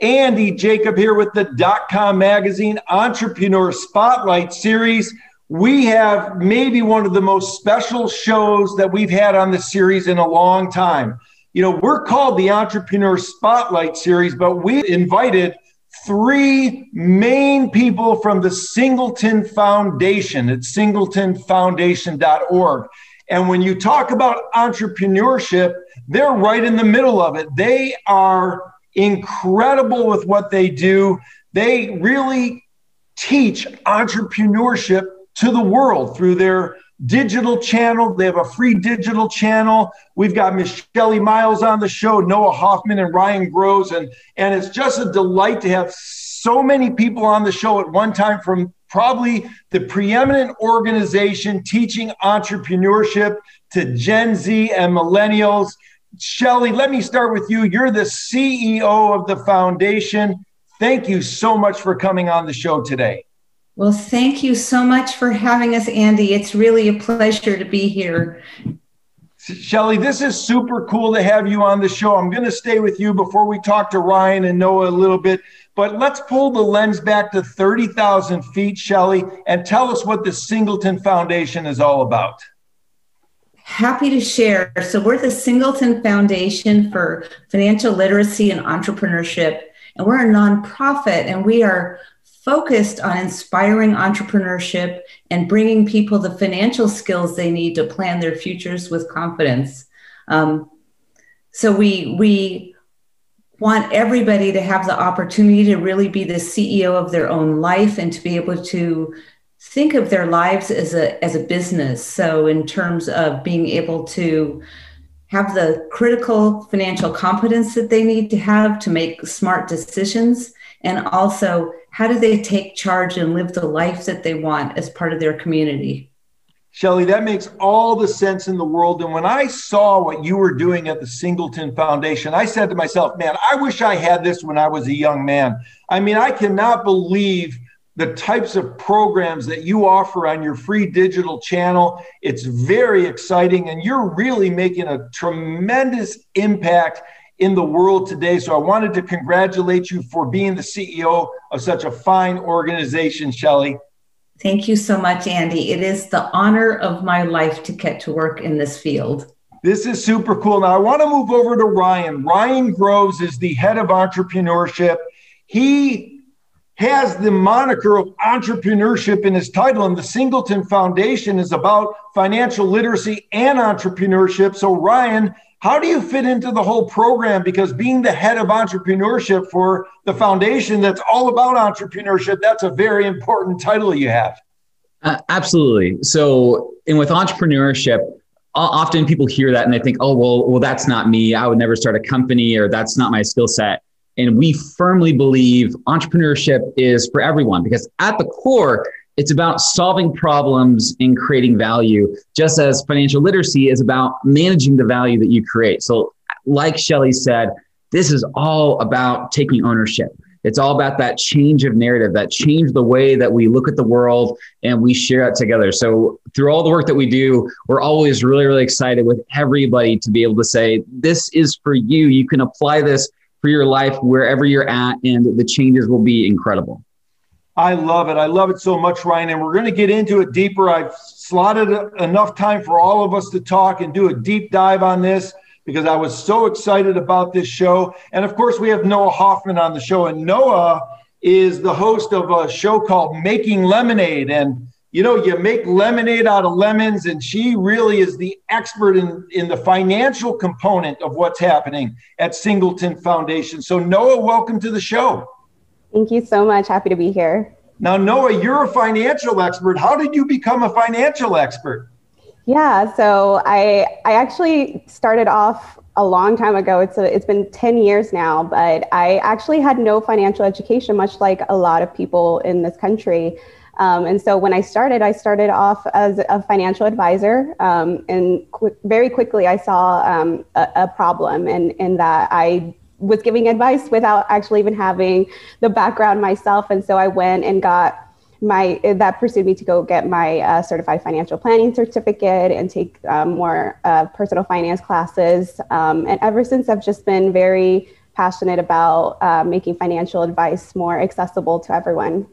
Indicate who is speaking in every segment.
Speaker 1: Andy Jacob here with the dot com Magazine Entrepreneur Spotlight Series. We have maybe one of the most special shows that we've had on the series in a long time. You know, we're called the Entrepreneur Spotlight Series, but we invited three main people from the Singleton Foundation at singletonfoundation.org. And when you talk about entrepreneurship, they're right in the middle of it. They are incredible with what they do. They really teach entrepreneurship to the world through their digital channel. They have a free digital channel. We've got Miss Shelley Miles on the show, Noah Hoffman and Ryan Groves. And, and it's just a delight to have so many people on the show at one time from probably the preeminent organization teaching entrepreneurship to Gen Z and millennials. Shelley, let me start with you. You're the CEO of the foundation. Thank you so much for coming on the show today.
Speaker 2: Well, thank you so much for having us, Andy. It's really a pleasure to be here.
Speaker 1: Shelley, this is super cool to have you on the show. I'm going to stay with you before we talk to Ryan and Noah a little bit, but let's pull the lens back to 30,000 feet, Shelley, and tell us what the Singleton Foundation is all about.
Speaker 2: Happy to share. So, we're the Singleton Foundation for Financial Literacy and Entrepreneurship, and we're a nonprofit, and we are focused on inspiring entrepreneurship and bringing people the financial skills they need to plan their futures with confidence. Um, so, we we want everybody to have the opportunity to really be the CEO of their own life and to be able to think of their lives as a as a business so in terms of being able to have the critical financial competence that they need to have to make smart decisions and also how do they take charge and live the life that they want as part of their community
Speaker 1: Shelley, that makes all the sense in the world. And when I saw what you were doing at the Singleton Foundation, I said to myself, man, I wish I had this when I was a young man. I mean, I cannot believe the types of programs that you offer on your free digital channel. It's very exciting, and you're really making a tremendous impact in the world today. So I wanted to congratulate you for being the CEO of such a fine organization, Shelley.
Speaker 2: Thank you so much, Andy. It is the honor of my life to get to work in this field.
Speaker 1: This is super cool. Now, I want to move over to Ryan. Ryan Groves is the head of entrepreneurship. He has the moniker of entrepreneurship in his title, and the Singleton Foundation is about financial literacy and entrepreneurship. So, Ryan, how do you fit into the whole program? Because being the head of entrepreneurship for the foundation that's all about entrepreneurship, that's a very important title you have.
Speaker 3: Uh, absolutely. So, and with entrepreneurship, often people hear that and they think, "Oh, well, well, that's not me. I would never start a company, or that's not my skill set." And we firmly believe entrepreneurship is for everyone because at the core, it's about solving problems and creating value, just as financial literacy is about managing the value that you create. So, like Shelley said, this is all about taking ownership. It's all about that change of narrative, that change the way that we look at the world and we share it together. So, through all the work that we do, we're always really, really excited with everybody to be able to say, This is for you. You can apply this for your life wherever you're at, and the changes will be incredible.
Speaker 1: I love it. I love it so much, Ryan. And we're going to get into it deeper. I've slotted enough time for all of us to talk and do a deep dive on this because I was so excited about this show. And of course, we have Noah Hoffman on the show. And Noah is the host of a show called Making Lemonade. And, you know, you make lemonade out of lemons, and she really is the expert in, in the financial component of what's happening at Singleton Foundation. So, Noah, welcome to the show.
Speaker 4: Thank you so much. Happy to be here.
Speaker 1: Now, Noah, you're a financial expert. How did you become a financial expert?
Speaker 4: Yeah, so I I actually started off a long time ago. It's a, it's been 10 years now, but I actually had no financial education, much like a lot of people in this country. Um, and so when I started, I started off as a financial advisor, um, and qu- very quickly I saw um, a, a, problem in, in that I was giving advice without actually even having the background myself. And so I went and got my that pursued me to go get my uh, certified financial planning certificate and take um, more uh, personal finance classes. Um, and ever since, I've just been very passionate about uh, making financial advice more accessible to everyone.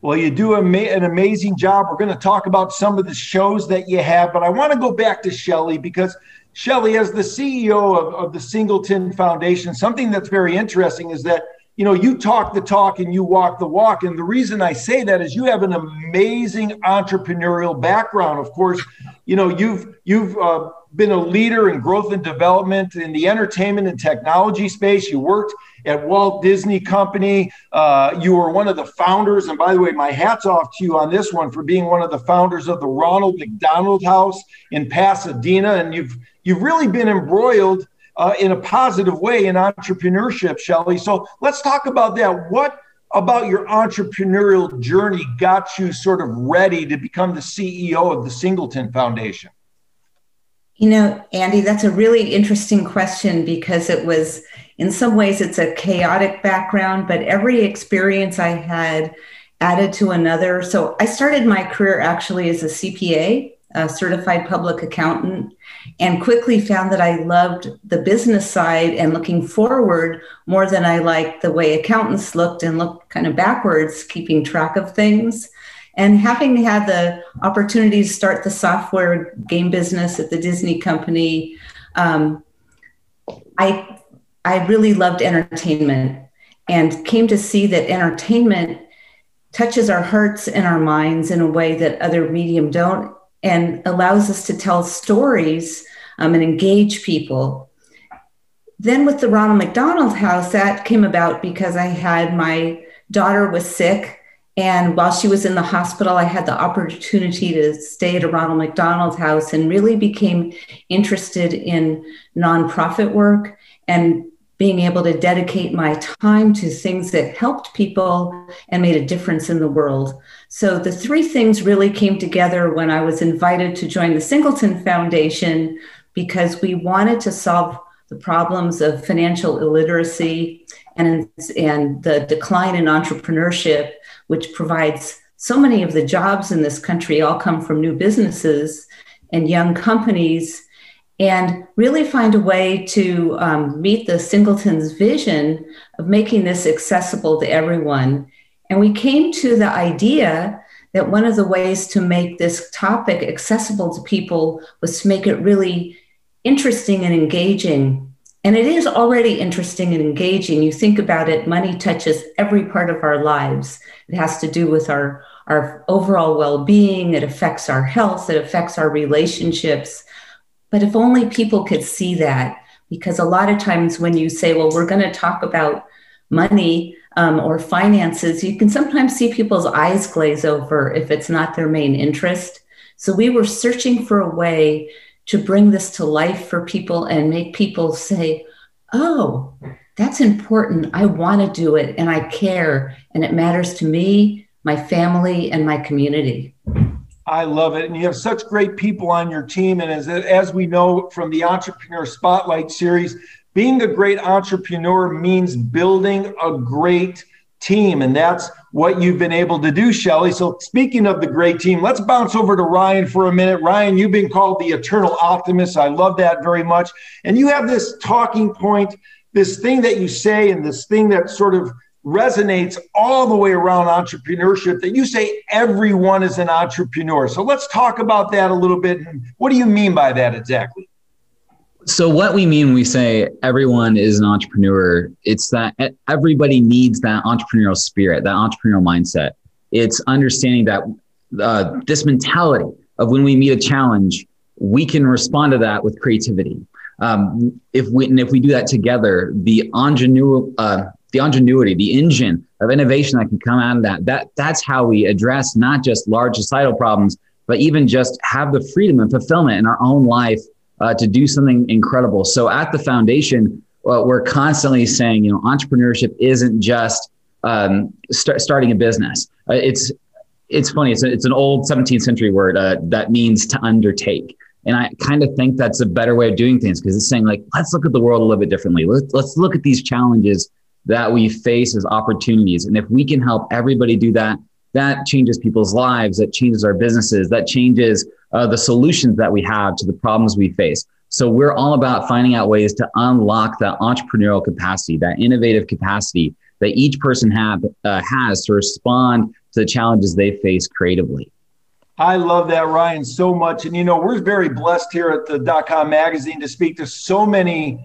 Speaker 1: Well, you do an amazing job. We're going to talk about some of the shows that you have, but I want to go back to Shelley because Shelley, as the CEO of, of the Singleton Foundation, something that's very interesting is that you know, you talk the talk and you walk the walk. And the reason I say that is you have an amazing entrepreneurial background. Of course, you know, you've you've uh, been a leader in growth and development in the entertainment and technology space. You worked at Walt Disney Company. Uh, you were one of the founders, and by the way, my hat's off to you on this one for being one of the founders of the Ronald McDonald House in Pasadena. And you've you've really been embroiled uh, in a positive way in entrepreneurship, Shelley. So let's talk about that. What about your entrepreneurial journey got you sort of ready to become the CEO of the Singleton Foundation?
Speaker 2: You know, Andy, that's a really interesting question because it was, in some ways, it's a chaotic background, but every experience I had added to another. So I started my career actually as a CPA, a certified public accountant and quickly found that I loved the business side and looking forward more than I liked the way accountants looked and looked kind of backwards, keeping track of things. And having had the opportunity to start the software game business at the Disney company, um, I, I really loved entertainment and came to see that entertainment touches our hearts and our minds in a way that other medium don't and allows us to tell stories um, and engage people. Then with the Ronald McDonald House, that came about because I had my daughter was sick. And while she was in the hospital, I had the opportunity to stay at a Ronald McDonald House and really became interested in nonprofit work and being able to dedicate my time to things that helped people and made a difference in the world. So the three things really came together when I was invited to join the Singleton Foundation because we wanted to solve the problems of financial illiteracy and, and the decline in entrepreneurship, which provides so many of the jobs in this country all come from new businesses and young companies, and really find a way to um, meet the Singleton's vision of making this accessible to everyone and we came to the idea that one of the ways to make this topic accessible to people was to make it really interesting and engaging. And it is already interesting and engaging. You think about it, money touches every part of our lives. It has to do with our, our overall well being, it affects our health, it affects our relationships. But if only people could see that, because a lot of times when you say, well, we're going to talk about money, um, or finances, you can sometimes see people's eyes glaze over if it's not their main interest. So we were searching for a way to bring this to life for people and make people say, oh, that's important. I want to do it and I care and it matters to me, my family, and my community.
Speaker 1: I love it. And you have such great people on your team. And as, as we know from the Entrepreneur Spotlight series, being a great entrepreneur means building a great team. And that's what you've been able to do, Shelley. So, speaking of the great team, let's bounce over to Ryan for a minute. Ryan, you've been called the eternal optimist. I love that very much. And you have this talking point, this thing that you say, and this thing that sort of resonates all the way around entrepreneurship that you say everyone is an entrepreneur. So, let's talk about that a little bit. What do you mean by that exactly?
Speaker 3: So, what we mean when we say everyone is an entrepreneur, it's that everybody needs that entrepreneurial spirit, that entrepreneurial mindset. It's understanding that uh, this mentality of when we meet a challenge, we can respond to that with creativity. Um, if we and if we do that together, the ingenuity, uh, the ingenuity, the engine of innovation that can come out of that, that that's how we address not just large societal problems, but even just have the freedom and fulfillment in our own life uh, to do something incredible. So at the foundation, uh, we're constantly saying, you know, entrepreneurship isn't just um, st- starting a business. Uh, it's it's funny. It's, a, it's an old 17th century word uh, that means to undertake. And I kind of think that's a better way of doing things because it's saying like, let's look at the world a little bit differently. Let's, let's look at these challenges that we face as opportunities. And if we can help everybody do that, that changes people's lives, that changes our businesses, that changes uh, the solutions that we have to the problems we face. So we're all about finding out ways to unlock that entrepreneurial capacity, that innovative capacity that each person have, uh, has to respond to the challenges they face creatively.
Speaker 1: I love that, Ryan, so much. And, you know, we're very blessed here at the dot com magazine to speak to so many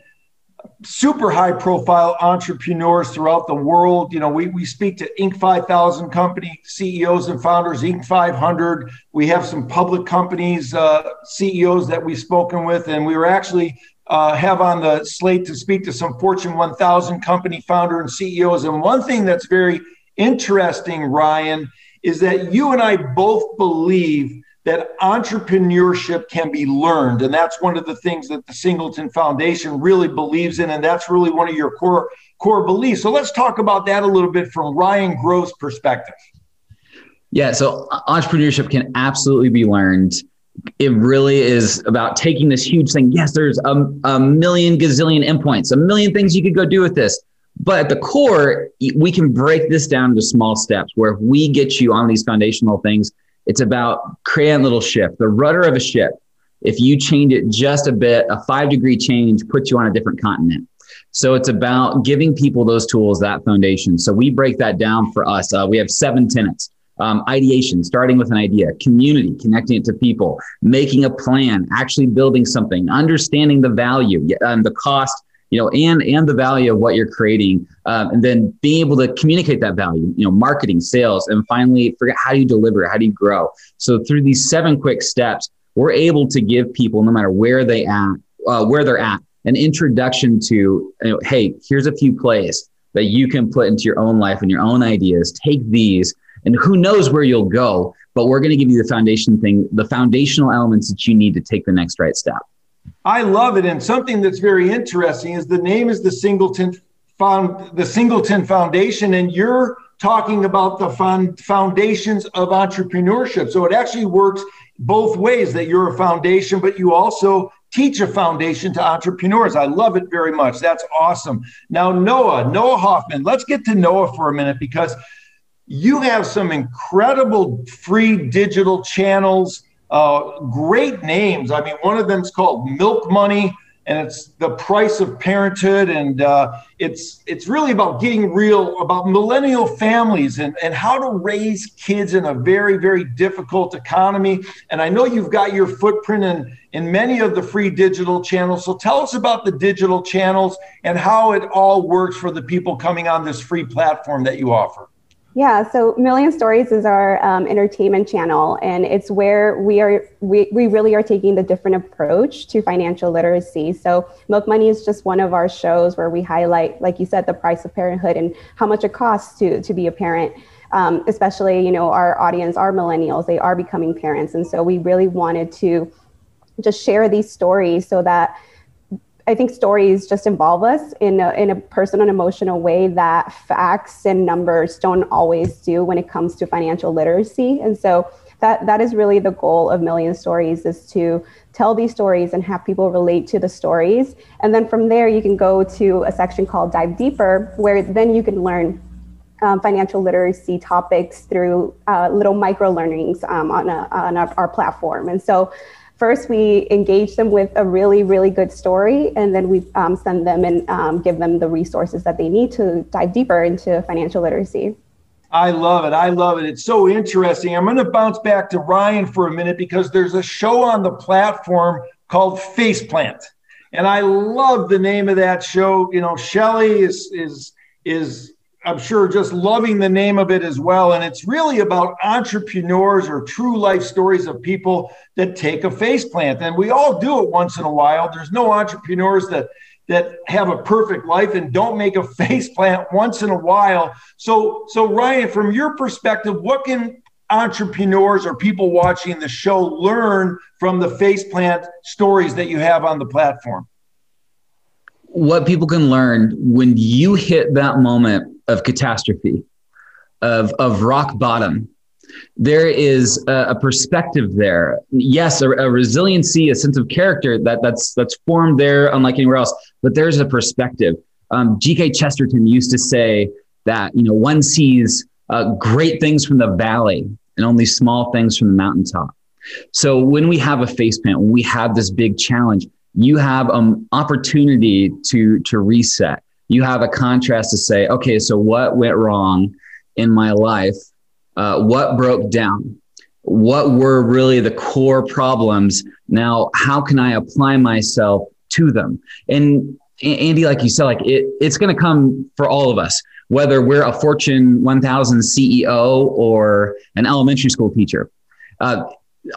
Speaker 1: super high profile entrepreneurs throughout the world. You know, we, we speak to Inc. 5000 company CEOs and founders, Inc. 500. We have some public companies, uh, CEOs that we've spoken with, and we were actually uh, have on the slate to speak to some Fortune 1000 company founder and CEOs. And one thing that's very interesting, Ryan, is that you and I both believe that entrepreneurship can be learned. And that's one of the things that the Singleton Foundation really believes in. And that's really one of your core, core beliefs. So let's talk about that a little bit from Ryan Groves' perspective.
Speaker 3: Yeah, so entrepreneurship can absolutely be learned. It really is about taking this huge thing. Yes, there's a, a million gazillion endpoints, a million things you could go do with this. But at the core, we can break this down into small steps where if we get you on these foundational things, it's about creating a little shift, the rudder of a ship. If you change it just a bit, a five degree change puts you on a different continent. So it's about giving people those tools, that foundation. So we break that down for us. Uh, we have seven tenets. Um, ideation, starting with an idea, community, connecting it to people, making a plan, actually building something, understanding the value and um, the cost you know, and and the value of what you're creating, um, and then being able to communicate that value, you know, marketing, sales, and finally out how do you deliver, how do you grow. So through these seven quick steps, we're able to give people, no matter where they at, uh, where they're at, an introduction to, you know, hey, here's a few plays that you can put into your own life and your own ideas. Take these, and who knows where you'll go. But we're going to give you the foundation thing, the foundational elements that you need to take the next right step.
Speaker 1: I love it. And something that's very interesting is the name is the Singleton Found the Singleton Foundation, and you're talking about the foundations of entrepreneurship. So it actually works both ways that you're a foundation, but you also teach a foundation to entrepreneurs. I love it very much. That's awesome. Now, Noah, Noah Hoffman, let's get to Noah for a minute because you have some incredible free digital channels uh, great names. I mean, one of them is called Milk Money, and it's the price of parenthood, and uh, it's it's really about getting real about millennial families and and how to raise kids in a very very difficult economy. And I know you've got your footprint in in many of the free digital channels. So tell us about the digital channels and how it all works for the people coming on this free platform that you offer.
Speaker 4: Yeah, so Million Stories is our um, entertainment channel, and it's where we are we, we really are taking the different approach to financial literacy. So Milk Money is just one of our shows where we highlight, like you said, the price of parenthood and how much it costs to to be a parent. Um, especially, you know, our audience are millennials; they are becoming parents, and so we really wanted to just share these stories so that I think stories just involve us in a, in a personal and emotional way that facts and numbers don't always do when it comes to financial literacy. And so that that is really the goal of Million Stories is to tell these stories and have people relate to the stories. And then from there, you can go to a section called Dive Deeper, where then you can learn um, financial literacy topics through uh, little micro learnings um, on, a, on our, our platform. And so first we engage them with a really really good story and then we um, send them and um, give them the resources that they need to dive deeper into financial literacy.
Speaker 1: I love it. I love it. It's so interesting. I'm going to bounce back to ryan for a minute because there's a show on the platform called faceplant and I love the name of that show. You know, Shelley is is is I'm sure just loving the name of it as well. And it's really about entrepreneurs or true life stories of people that take a face plant. And we all do it once in a while. There's no entrepreneurs that that have a perfect life and don't make a face plant once in a while. So so Ryan, from your perspective, what can entrepreneurs or people watching the show learn from the face plant stories that you have on the platform?
Speaker 3: What people can learn when you hit that moment of catastrophe, of, of rock bottom, there is a, a perspective there. Yes, a, a, resiliency, a sense of character that, that's, that's formed there, unlike anywhere else, but there's a perspective. Um, G.K. Chesterton used to say that, you know, one sees uh, great things from the valley and only small things from the mountaintop. So when we have a face plant, when we have this big challenge, you have an um, opportunity to to reset. You have a contrast to say, okay, so what went wrong in my life? Uh, what broke down? What were really the core problems? Now, how can I apply myself to them? And Andy, like you said, like it, it's going to come for all of us whether we're a Fortune 1000 CEO or an elementary school teacher. Uh,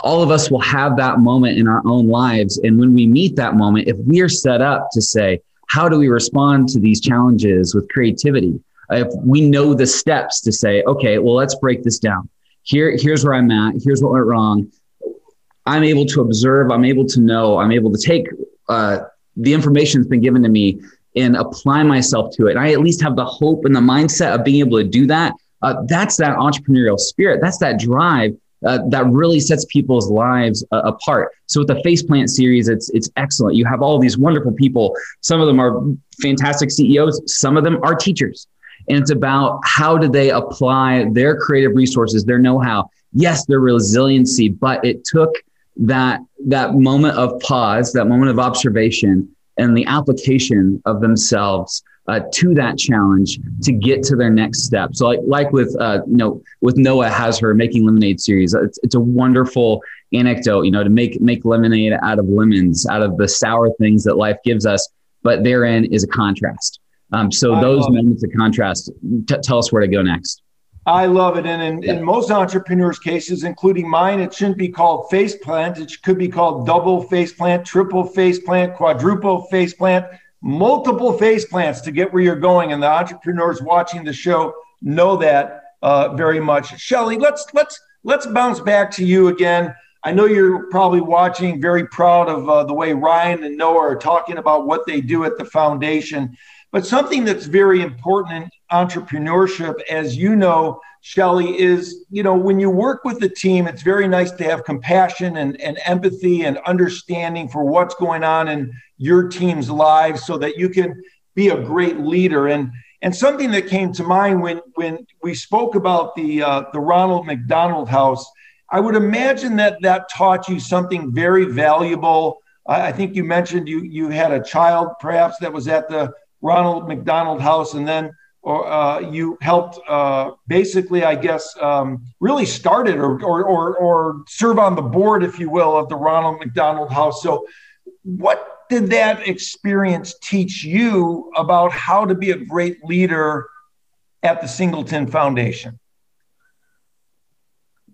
Speaker 3: all of us will have that moment in our own lives. And when we meet that moment, if we are set up to say, how do we respond to these challenges with creativity? If we know the steps to say, okay, well, let's break this down. Here, here's where I'm at. Here's what went wrong. I'm able to observe. I'm able to know. I'm able to take uh, the information that's been given to me and apply myself to it. And I at least have the hope and the mindset of being able to do that. Uh, that's that entrepreneurial spirit. That's that drive uh, that really sets people's lives uh, apart. So with the Faceplant series, it's it's excellent. You have all these wonderful people. Some of them are fantastic CEOs. Some of them are teachers, and it's about how do they apply their creative resources, their know-how. Yes, their resiliency, but it took that that moment of pause, that moment of observation, and the application of themselves uh, to that challenge to get to their next step. So, like, like with uh, you know, with Noah has her making lemonade series. It's, it's a wonderful anecdote, you know, to make make lemonade out of lemons, out of the sour things that life gives us. But therein is a contrast. Um, so I those moments it. of contrast. T- tell us where to go next.
Speaker 1: I love it. And in, yeah. in most entrepreneurs' cases, including mine, it shouldn't be called face plant. It could be called double face plant, triple face plant, quadruple face plant, multiple face plants to get where you're going. And the entrepreneurs watching the show know that uh, very much. Shelley, let's let's let's bounce back to you again. I know you're probably watching, very proud of uh, the way Ryan and Noah are talking about what they do at the foundation. But something that's very important in entrepreneurship, as you know, Shelley, is you know when you work with the team, it's very nice to have compassion and, and empathy and understanding for what's going on in your team's lives, so that you can be a great leader. And and something that came to mind when when we spoke about the uh, the Ronald McDonald House, I would imagine that that taught you something very valuable. I, I think you mentioned you you had a child perhaps that was at the Ronald McDonald House, and then or uh, you helped uh, basically, I guess, um, really started or, or, or, or, serve on the board, if you will, of the Ronald McDonald House. So, what did that experience teach you about how to be a great leader at the Singleton Foundation?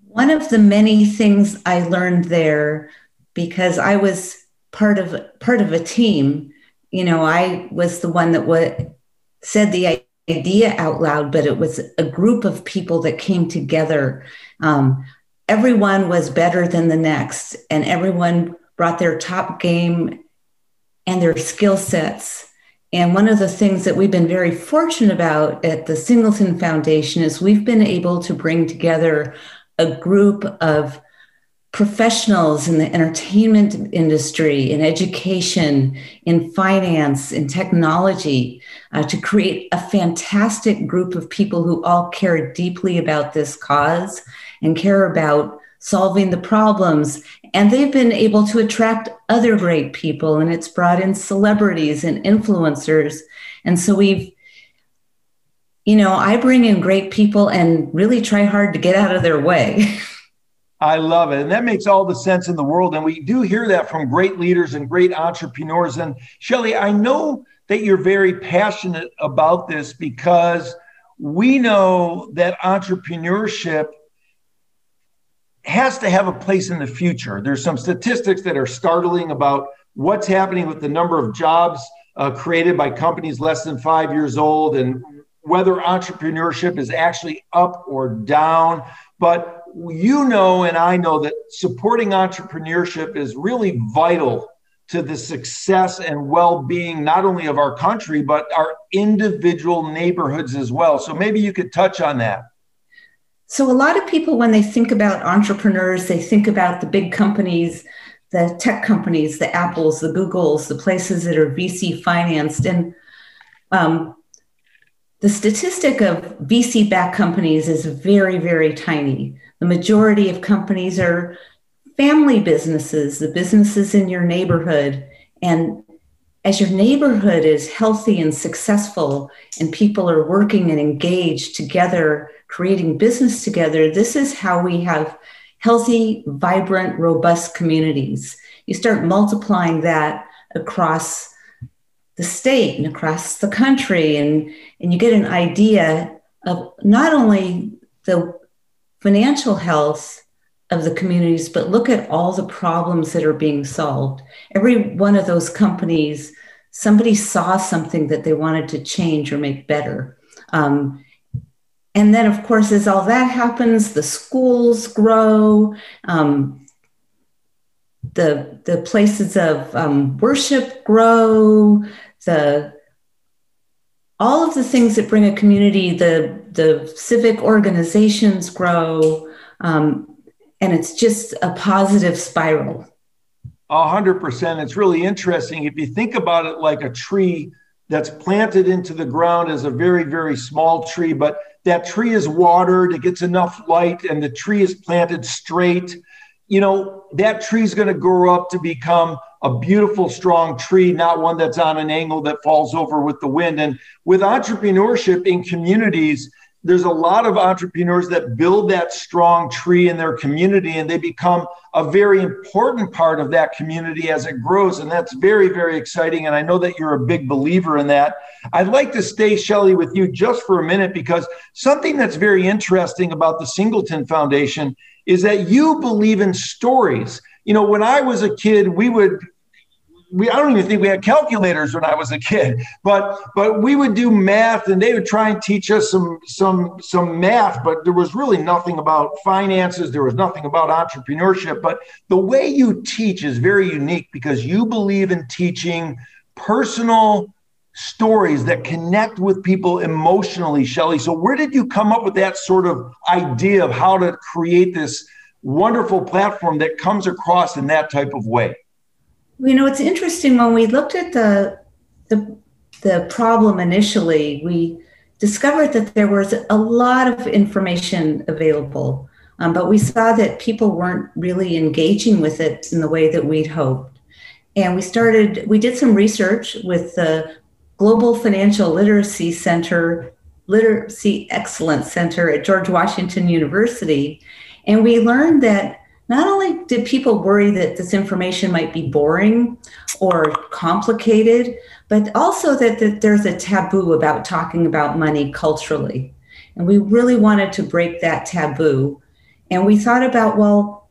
Speaker 2: One of the many things I learned there, because I was part of part of a team you know, I was the one that would, said the idea out loud, but it was a group of people that came together. Um, everyone was better than the next, and everyone brought their top game and their skill sets. And one of the things that we've been very fortunate about at the Singleton Foundation is we've been able to bring together a group of professionals in the entertainment industry, in education, in finance, in technology, uh, to create a fantastic group of people who all care deeply about this cause and care about solving the problems. And they've been able to attract other great people, and it's brought in celebrities and influencers. And so we've you know, I bring in great people and really try hard to get out of their way.
Speaker 1: I love it. And that makes all the sense in the world. And we do hear that from great leaders and great entrepreneurs. And Shelley, I know that you're very passionate about this because we know that entrepreneurship has to have a place in the future. There's some statistics that are startling about what's happening with the number of jobs uh, created by companies less than five years old and whether entrepreneurship is actually up or down. But you know, and I know that supporting entrepreneurship is really vital to the success and well being, not only of our country, but our individual neighborhoods as well. So maybe you could touch on that.
Speaker 2: So, a lot of people, when they think about entrepreneurs, they think about the big companies, the tech companies, the Apples, the Googles, the places that are VC financed. And um, the statistic of VC backed companies is very, very tiny. The majority of companies are family businesses, the businesses in your neighborhood. And as your neighborhood is healthy and successful, and people are working and engaged together, creating business together, this is how we have healthy, vibrant, robust communities. You start multiplying that across the state and across the country, and, and you get an idea of not only the financial health of the communities, but look at all the problems that are being solved. Every one of those companies, somebody saw something that they wanted to change or make better. Um, and then, of course, as all that happens, the schools grow, um, the the places of um, worship grow, the all of the things that bring a community, the the civic organizations grow, um, and it's just a positive spiral.
Speaker 1: A hundred percent. It's really interesting if you think about it like a tree that's planted into the ground as a very very small tree, but that tree is watered, it gets enough light, and the tree is planted straight. You know that tree is going to grow up to become a beautiful, strong tree, not one that's on an angle that falls over with the wind. And with entrepreneurship in communities, there's a lot of entrepreneurs that build that strong tree in their community and they become a very important part of that community as it grows. And that's very, very exciting. And I know that you're a big believer in that. I'd like to stay, Shelley, with you just for a minute because something that's very interesting about the Singleton Foundation is that you believe in stories. You know, when I was a kid, we would we I don't even think we had calculators when I was a kid, but but we would do math and they would try and teach us some some some math, but there was really nothing about finances, there was nothing about entrepreneurship, but the way you teach is very unique because you believe in teaching personal stories that connect with people emotionally, Shelley. So where did you come up with that sort of idea of how to create this wonderful platform that comes across in that type of way?
Speaker 2: You know, it's interesting when we looked at the the, the problem initially, we discovered that there was a lot of information available, um, but we saw that people weren't really engaging with it in the way that we'd hoped. And we started, we did some research with the Global Financial Literacy Center, Literacy Excellence Center at George Washington University. And we learned that not only did people worry that this information might be boring or complicated, but also that, that there's a taboo about talking about money culturally. And we really wanted to break that taboo. And we thought about, well,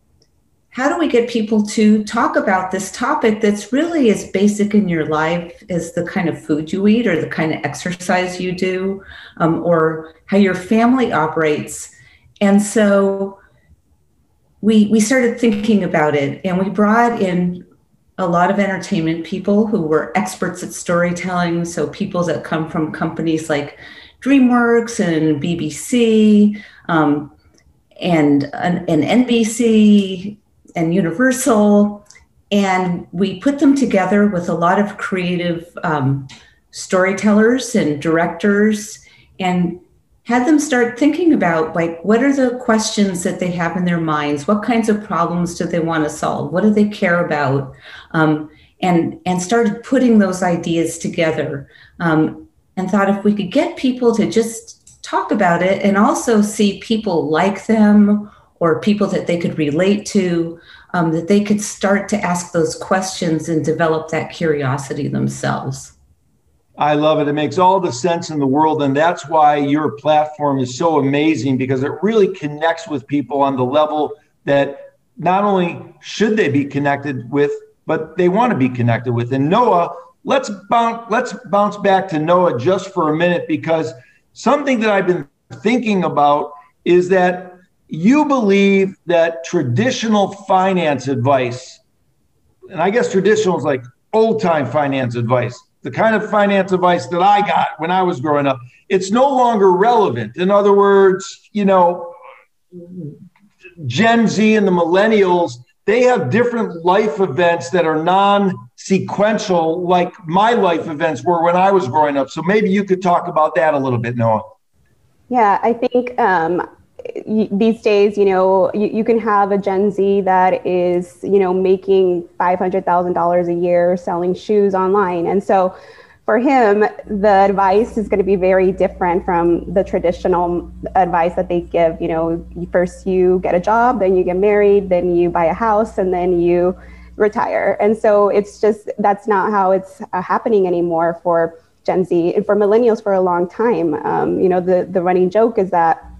Speaker 2: how do we get people to talk about this topic that's really as basic in your life as the kind of food you eat or the kind of exercise you do um, or how your family operates? And so we we started thinking about it and we brought in a lot of entertainment people who were experts at storytelling so people that come from companies like dreamworks and bbc um, and, and, and nbc and universal. And we put them together with a lot of creative um, storytellers and directors and had them start thinking about like what are the questions that they have in their minds? What kinds of problems do they want to solve? What do they care about? Um, and and started putting those ideas together um, and thought if we could get people to just talk about it and also see people like them or people that they could relate to, um, that they could start to ask those questions and develop that curiosity themselves.
Speaker 1: I love it. It makes all the sense in the world. And that's why your platform is so amazing because it really connects with people on the level that not only should they be connected with, but they want to be connected with. And Noah, let's bounce, let's bounce back to Noah just for a minute because something that I've been thinking about is that you believe that traditional finance advice, and I guess traditional is like old time finance advice, the kind of finance advice that I got when I was growing up, it's no longer relevant. In other words, you know, Gen Z and the millennials, they have different life events that are non sequential, like my life events were when I was growing up. So maybe you could talk about that a little bit, Noah.
Speaker 4: Yeah, I think um, these days, you know, you, you, can have a Gen Z that is, you know, making $500,000 a year selling shoes online. And so for him, the advice is going to be very different from the traditional advice that they give. You know, first you get a job, then you get married, then you buy a house, and then you retire. And so it's just, that's not how it's uh, happening anymore for Gen Z and for millennials for a long time. Um, you know, the, the running joke is that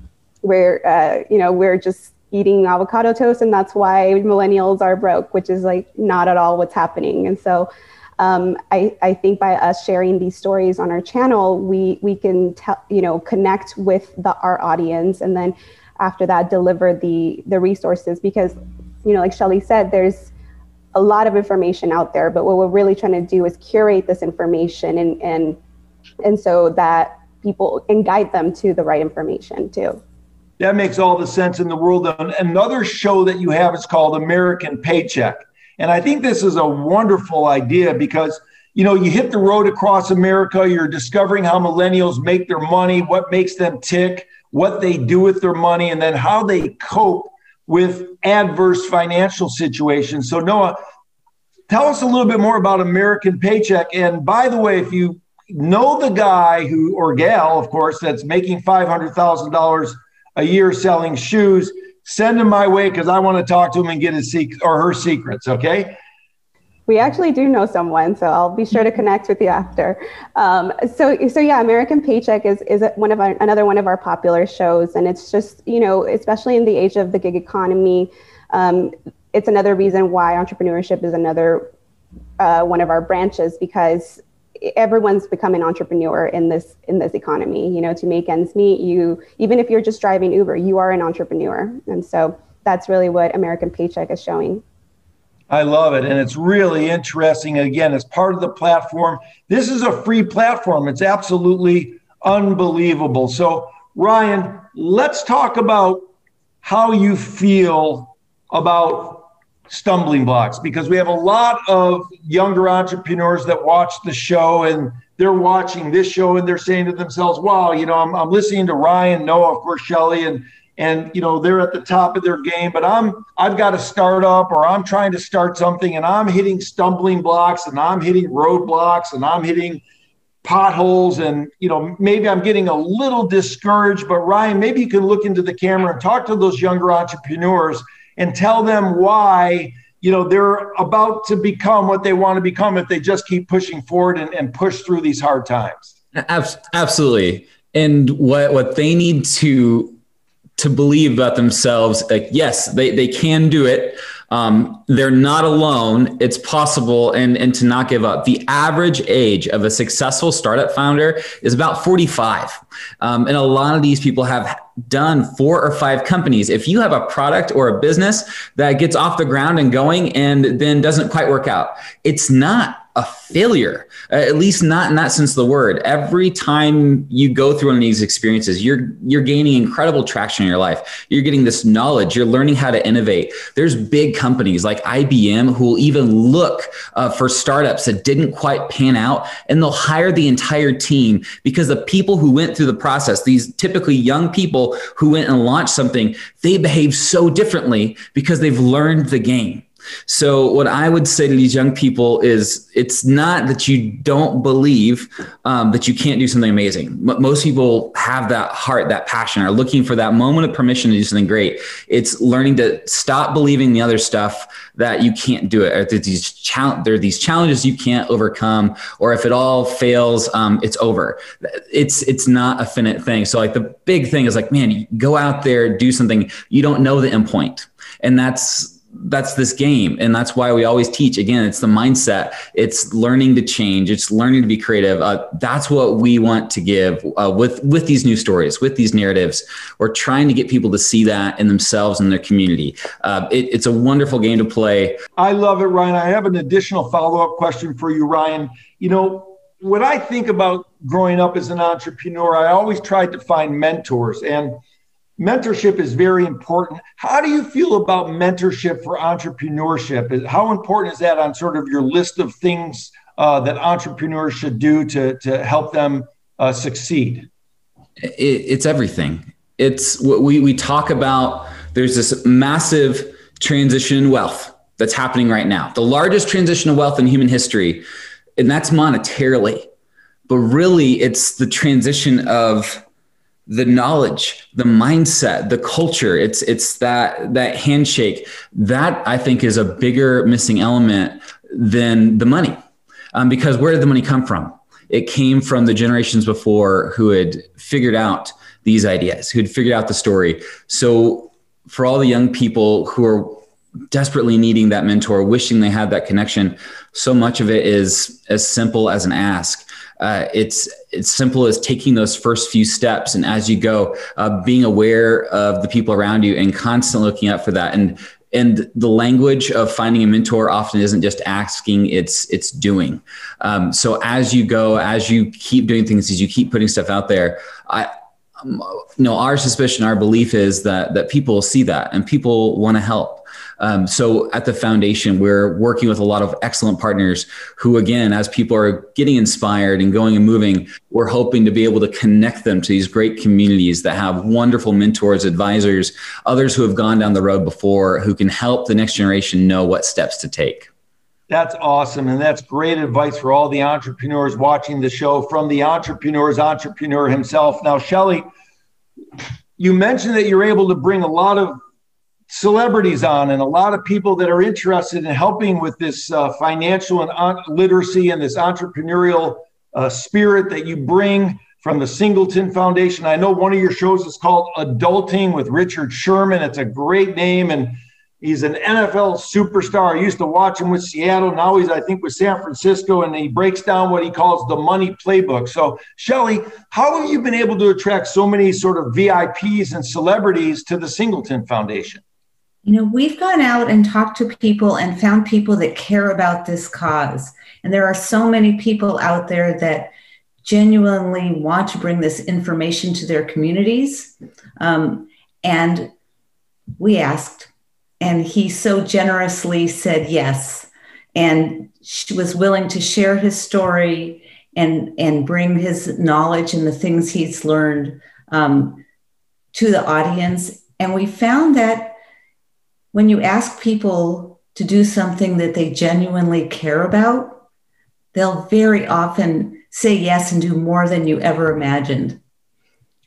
Speaker 4: we're uh, you know we're just eating avocado toast and that's why millennials are broke which is like not at all what's happening. And so um, I, I think by us sharing these stories on our channel we we can tell you know connect with the our audience and then after that deliver the the resources. Because you know like shelley said there's a lot of information out there but what we're really trying to do is curate this information and and and so that people and guide them to the right information too
Speaker 1: that makes all the sense in the world. Another show that you have is called American Paycheck. And I think this is a wonderful idea because you know, you hit the road across America, you're discovering how millennials make their money, what makes them tick, what they do with their money, and then how they cope with adverse financial situations. So, Noah, tell us a little bit more about American Paycheck. And by the way, if you know the guy who, or gal, of course, that's making $500,000 a year selling shoes, send him my way because I want to talk to him and get his secret or her secrets. Okay.
Speaker 4: We actually do know someone, so I'll be sure to connect with you after. Um, so, so yeah, American Paycheck is is one of our, another one of our popular shows, and it's just you know, especially in the age of the gig economy, um, it's another reason why entrepreneurship is another uh, one of our branches because everyone's become an entrepreneur in this in this economy. You know to make ends meet you even if you're just driving uber you are an entrepreneur. And so that's really what american paycheck is showing.
Speaker 1: I love it. And it's really interesting. Again as part of the platform this is a free platform. It's absolutely unbelievable. So ryan let's talk about how you feel about stumbling blocks because we have a lot of younger entrepreneurs that watch the show and they're watching this show and they're saying to themselves, wow, you know, I'm, I'm listening to Ryan, Noah, of course, Shelley, and and you know they're at the top of their game but i'm i've got a startup or i'm trying to start something and i'm hitting stumbling blocks and i'm hitting roadblocks and i'm hitting potholes and you know maybe i'm getting a little discouraged but ryan maybe you can look into the camera and talk to those younger entrepreneurs and tell them why you know they're about to become what they want to become if they just keep pushing forward and, and push through these hard times.
Speaker 3: Absolutely. And what what they need to to believe about themselves like yes they, they can do it um, they're not alone. It's possible and and to not give up. The average age of a successful startup founder is about 45 um, and a lot of these people have done four or five companies. If you have a product or a business that gets off the ground and going and then doesn't quite work out, it's not a failure, uh, at least not in that sense of the word. Every time you go through one of these experiences, you're you're gaining incredible traction in your life. You're getting this knowledge. You're learning how to innovate. There's big companies like IBM who will even look uh, for startups that didn't quite pan out, and they'll hire the entire team because the people who went through the process, these typically young people who went and launched something, they behave so differently because they've learned the game. So, what I would say to these young people is it's not that you don't believe um, that you can't do something amazing. But Most people have that heart, that passion, are looking for that moment of permission to do something great. It's learning to stop believing the other stuff that you can't do it. Or these chal- there are these challenges you can't overcome, or if it all fails, um, it's over. It's it's not a finite thing. So, like the big thing is like, man, go out there, do something. You don't know the endpoint, and that's that's this game. And that's why we always teach. Again it's the mindset. It's learning to change. It's learning to be creative. Uh, that's what we want to give uh, with with these new stories with these narratives. We're trying to get people to see that in themselves and their community. Uh, it, it's a wonderful game to play.
Speaker 1: I love it ryan. I have an additional follow-up question for you ryan. You know when i think about growing up as an entrepreneur i always tried to find mentors. And mentorship is very important. How do you feel about mentorship for entrepreneurship? How important is that on sort of your list of things uh, that entrepreneurs should do to, to help them uh, succeed?
Speaker 3: It, it's everything. It's what we, we talk about. There's this massive transition in wealth that's happening right now, the largest transition of wealth in human history, and that's monetarily. But really, it's the transition of the knowledge the mindset the culture it's it's that that handshake. That i think is a bigger missing element than the money um, because where did the money come from? It came from the generations before who had figured out these ideas who had figured out the story. So for all the young people who are desperately needing that mentor wishing they had that connection so much of it is as simple as an ask uh, it's it's simple as taking those first few steps, and as you go, uh, being aware of the people around you and constantly looking out for that. And and the language of finding a mentor often isn't just asking; it's it's doing. Um, so as you go, as you keep doing things, as you keep putting stuff out there, I um, you know our suspicion, our belief is that that people see that and people want to help. Um, so at the foundation, we're working with a lot of excellent partners who, again, as people are getting inspired and going and moving, we're hoping to be able to connect them to these great communities that have wonderful mentors, advisors, others who have gone down the road before who can help the next generation know what steps to take.
Speaker 1: That's awesome. And that's great advice for all the entrepreneurs watching the show from the entrepreneur's entrepreneur himself. Now, Shelley, you mentioned that you're able to bring a lot of celebrities on and a lot of people that are interested in helping with this uh, financial and literacy and this entrepreneurial uh, spirit that you bring from the Singleton Foundation. I know one of your shows is called Adulting with Richard Sherman. It's a great name and he's an NFL superstar. I used to watch him with Seattle. Now he's, I think, with San Francisco, and he breaks down what he calls the money playbook. So, Shelley, how have you been able to attract so many sort of VIPs and celebrities to the Singleton Foundation?
Speaker 2: You know, we've gone out and talked to people and found people that care about this cause. And there are so many people out there that genuinely want to bring this information to their communities. Um, and we asked, and he so generously said yes. And she was willing to share his story and, and bring his knowledge and the things he's learned um, to the audience. And we found that when you ask people to do something that they genuinely care about, they'll very often say yes and do more than you ever imagined.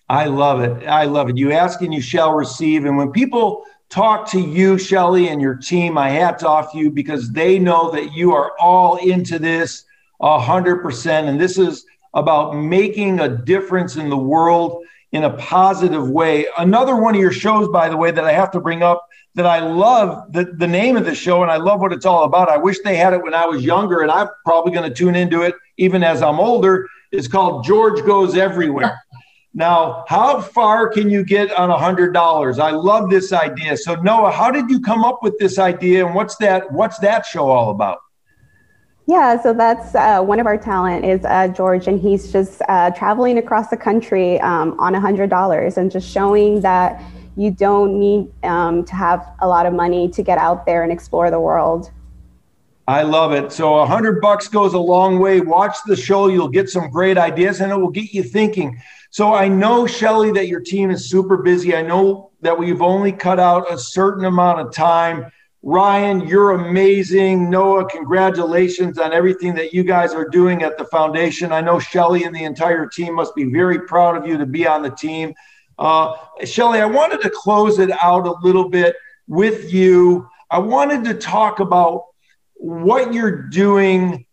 Speaker 1: I love it. I love it. You ask and you shall receive. And when people talk to you, Shelley, and your team, I hats off you because they know that you are all into this a hundred percent. And this is about making a difference in the world in a positive way. Another one of your shows, by the way, that I have to bring up that I love the, the name of the show and I love what it's all about. I wish they had it when I was younger, and I'm probably going to tune into it even as I'm older. It's called George Goes Everywhere. Now, how far can you get on a hundred dollars? I love this idea. So, Noah, how did you come up with this idea, and what's that? What's that show all about?
Speaker 4: Yeah, so that's uh, one of our talent is uh, George, and he's just uh, traveling across the country um, on a hundred dollars and just showing that you don't need um, to have a lot of money to get out there and explore the world.
Speaker 1: I love it. So a hundred bucks goes a long way. Watch the show. You'll get some great ideas and it will get you thinking. So I know, Shelley, that your team is super busy. I know that we've only cut out a certain amount of time. Ryan, you're amazing. Noah, congratulations on everything that you guys are doing at the foundation. I know Shelley and the entire team must be very proud of you to be on the team. Uh, Shelley, I wanted to close it out a little bit with you. I wanted to talk about what you're doing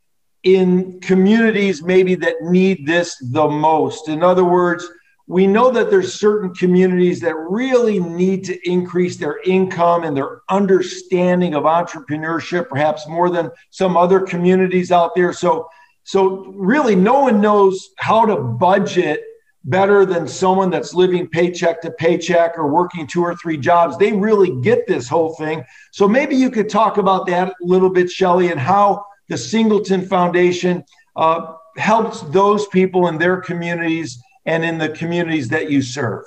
Speaker 1: in communities maybe that need this the most. In other words, we know that there's certain communities that really need to increase their income and their understanding of entrepreneurship perhaps more than some other communities out there. So so really no one knows how to budget better than someone that's living paycheck to paycheck or working two or three jobs. They really get this whole thing. So maybe you could talk about that a little bit shelley and how the singleton foundation uh, helps those people in their communities and in the communities that you serve?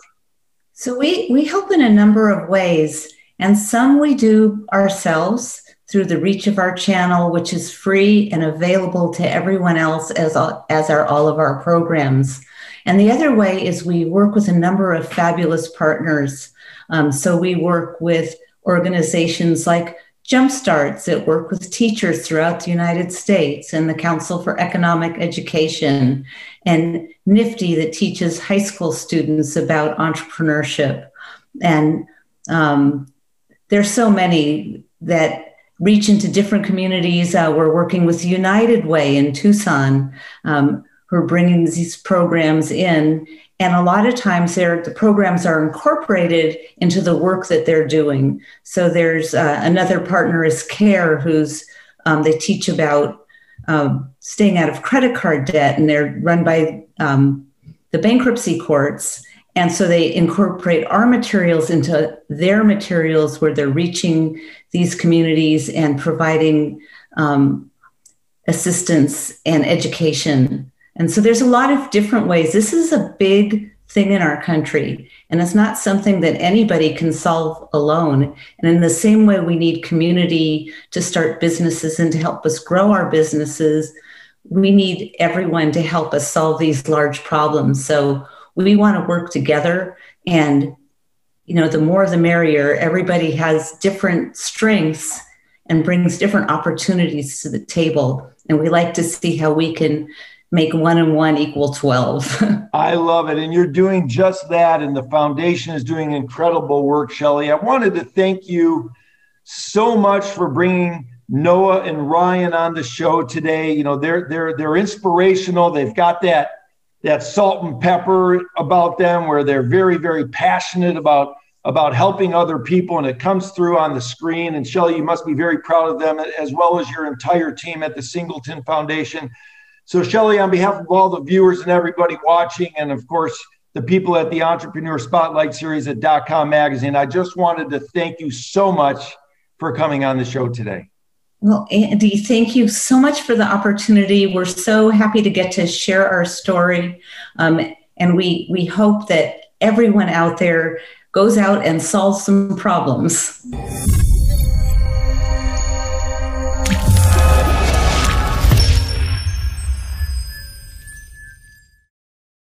Speaker 2: So we we help in a number of ways, and some we do ourselves through the reach of our channel, which is free and available to everyone else as as are all of our programs. And the other way is we work with a number of fabulous partners. Um, so we work with organizations like Jumpstarts that work with teachers throughout the United States and the Council for Economic Education and NFTE that teaches high school students about entrepreneurship. And um, there's so many that reach into different communities. Uh, we're working with United Way in Tucson, um, who are bringing these programs in. And a lot of times the programs are incorporated into the work that they're doing. So there's uh, another partner is CARE, who's um, they teach about um, staying out of credit card debt, and they're run by um, the bankruptcy courts. And so they incorporate our materials into their materials where they're reaching these communities and providing um, assistance and education and so there's a lot of different ways. This is a big thing in our country, and it's not something that anybody can solve alone. And in the same way, we need community to start businesses and to help us grow our businesses. We need everyone to help us solve these large problems. So we want to work together and you know the more the merrier everybody has different strengths and brings different opportunities to the table and we like to see how we can make one and one equal 12.
Speaker 1: I love it. And you're doing just that. And the foundation is doing incredible work, Shelley. I wanted to thank you so much for bringing Noah and Ryan on the show today. You know, they're they're they're inspirational. They've got that that salt and pepper about them where they're very, very passionate about about helping other people and it comes through on the screen and shelley you must be very proud of them as well as your entire team at the singleton foundation so, Shelley, on behalf of all the viewers and everybody watching, and of course, the people at the Entrepreneur Spotlight Series at DotCom Magazine, I just wanted to thank you so much for coming on the show today.
Speaker 2: Well, Andy, thank you so much for the opportunity. We're so happy to get to share our story. Um, and we, we hope that everyone out there goes out and solves some problems.